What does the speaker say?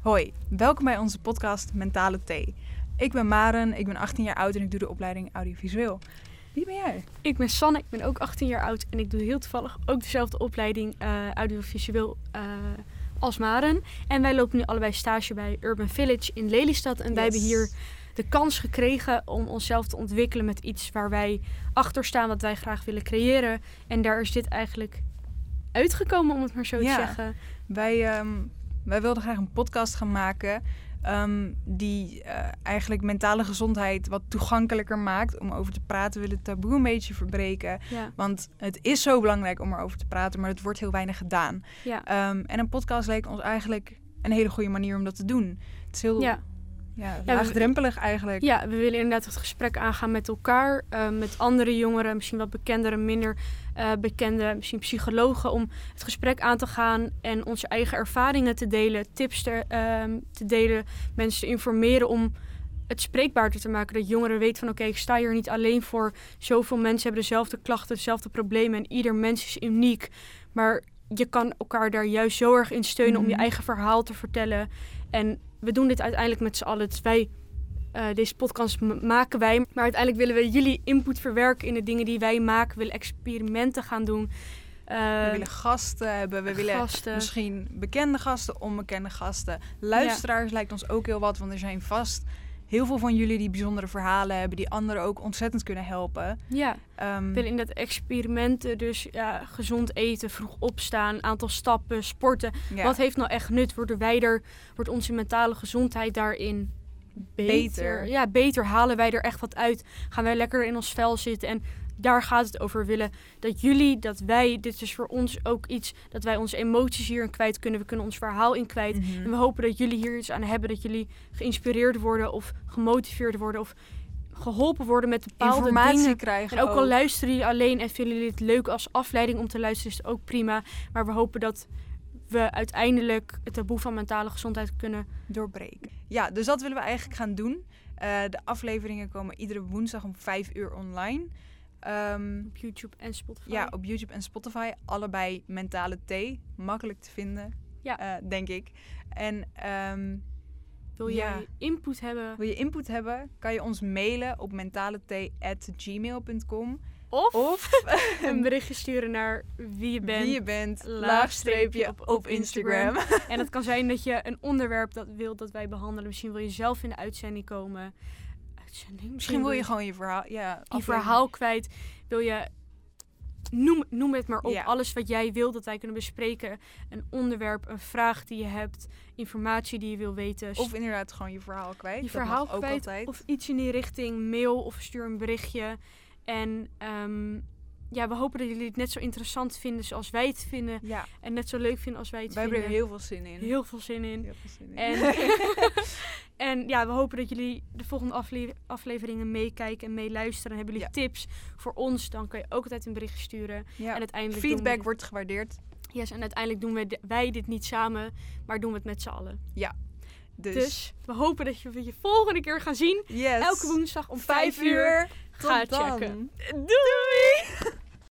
Hoi, welkom bij onze podcast Mentale Thee. Ik ben Maren, ik ben 18 jaar oud en ik doe de opleiding audiovisueel. Wie ben jij? Ik ben Sanne, ik ben ook 18 jaar oud en ik doe heel toevallig ook dezelfde opleiding eh, audiovisueel uh, als Maren. En wij lopen nu allebei stage bij Urban Village in Lelystad. En wij hebben hier de kans gekregen om onszelf te ontwikkelen met iets waar wij achter staan, wat wij graag willen creëren. En daar is dit eigenlijk uitgekomen, om het maar zo te zeggen. Wij, um, wij wilden graag een podcast gaan maken. Um, die uh, eigenlijk mentale gezondheid wat toegankelijker maakt om over te praten. We willen het taboe een beetje verbreken. Ja. Want het is zo belangrijk om erover te praten, maar het wordt heel weinig gedaan. Ja. Um, en een podcast leek ons eigenlijk een hele goede manier om dat te doen. Het is heel Ja. Ja, laagdrempelig eigenlijk. Ja, we willen inderdaad het gesprek aangaan met elkaar, eh, met andere jongeren, misschien wat bekendere, minder eh, bekende, misschien psychologen, om het gesprek aan te gaan en onze eigen ervaringen te delen, tips te, ehm, te delen, mensen te informeren om het spreekbaarder te maken. Dat jongeren weten van oké, ik sta hier niet alleen voor. Zoveel mensen hebben dezelfde klachten, dezelfde problemen en ieder mens is uniek. Maar je kan elkaar daar juist zo erg in steunen om je Mhm. eigen verhaal te vertellen. En we doen dit uiteindelijk met z'n allen. Dus wij, eh, deze podcast maken wij. Maar uiteindelijk willen we jullie input verwerken in de dingen die wij maken. We willen experimenten gaan doen. Eh, We willen gasten hebben, we willen gasten. misschien bekende gasten, onbekende gasten. Luisteraars lijkt ons ook heel wat, want er zijn vast heel veel van jullie die bijzondere verhalen hebben, die anderen ook ontzettend kunnen helpen. Ja, we willen inderdaad experimenten. Dus ja, gezond eten, vroeg opstaan, aantal stappen, sporten. ja, Wat heeft nou echt nut? Worden wij er, wordt onze mentale gezondheid daarin beter? Beter. Ja, beter. Halen wij er echt wat uit? Gaan wij lekker in ons vel zitten? En daar gaat het over. We willen dat jullie, dat wij, dit is voor ons ook iets, dat wij onze emoties hierin kwijt kunnen. We kunnen ons verhaal in kwijt. mhm. En we hopen dat jullie hier iets aan hebben. Dat jullie geïnspireerd worden of gemotiveerd worden of geholpen worden met bepaalde informatie dingen. krijgen. En ook al luisteren jullie alleen en vinden jullie het leuk als afleiding om te luisteren, is het ook prima. Maar we hopen dat we uiteindelijk het taboe van mentale gezondheid kunnen. doorbreken. Ja, dus dat willen we eigenlijk gaan doen. Eh, de afleveringen komen iedere woensdag om 5 uur online. Ehm, Op YouTube en Spotify. ja, op YouTube en Spotify. Allebei mentale thee. Makkelijk te vinden, Ja. eh, denk ik. En ehm, Wil ja. jij input hebben? wil je input hebben, kan je ons mailen op mentalethee.gmail.com. Of, Of een berichtje sturen naar wie je bent. wie je bent, laagstreepje op- op, op Instagram. En het kan zijn dat je een onderwerp dat wilt dat wij behandelen. Misschien wil je zelf in de uitzending komen. Misschien wil je gewoon je verhaal... Ja, je verhaal kwijt. Wil je. Noem, noem het maar op. Ja. Alles wat jij wil dat wij kunnen bespreken. Een onderwerp, een vraag die je hebt. Informatie die je wil weten. Of inderdaad gewoon je verhaal kwijt. je verhaal ook altijd. Of iets in die richting. Mail of stuur een berichtje. En ehm, ja, we hopen dat jullie het net zo interessant vinden zoals wij het vinden. Ja, En net zo leuk vinden als wij het wij hebben vinden. er heel veel zin in. Heel veel zin in. Heel veel zin in. En, en ja, we hopen dat jullie de volgende afle- afleveringen meekijken en meeluisteren. En hebben jullie tips voor ons, dan kan je ook altijd een bericht sturen. ja. En uiteindelijk Feedback we, wordt gewaardeerd. yes, en uiteindelijk doen we wij dit niet samen, maar doen we het met z'n allen. Dus, Dus, we hopen dat je je volgende keer gaan zien. yes. Elke woensdag om vijf 5 uur. uur. Ga checken. Doei!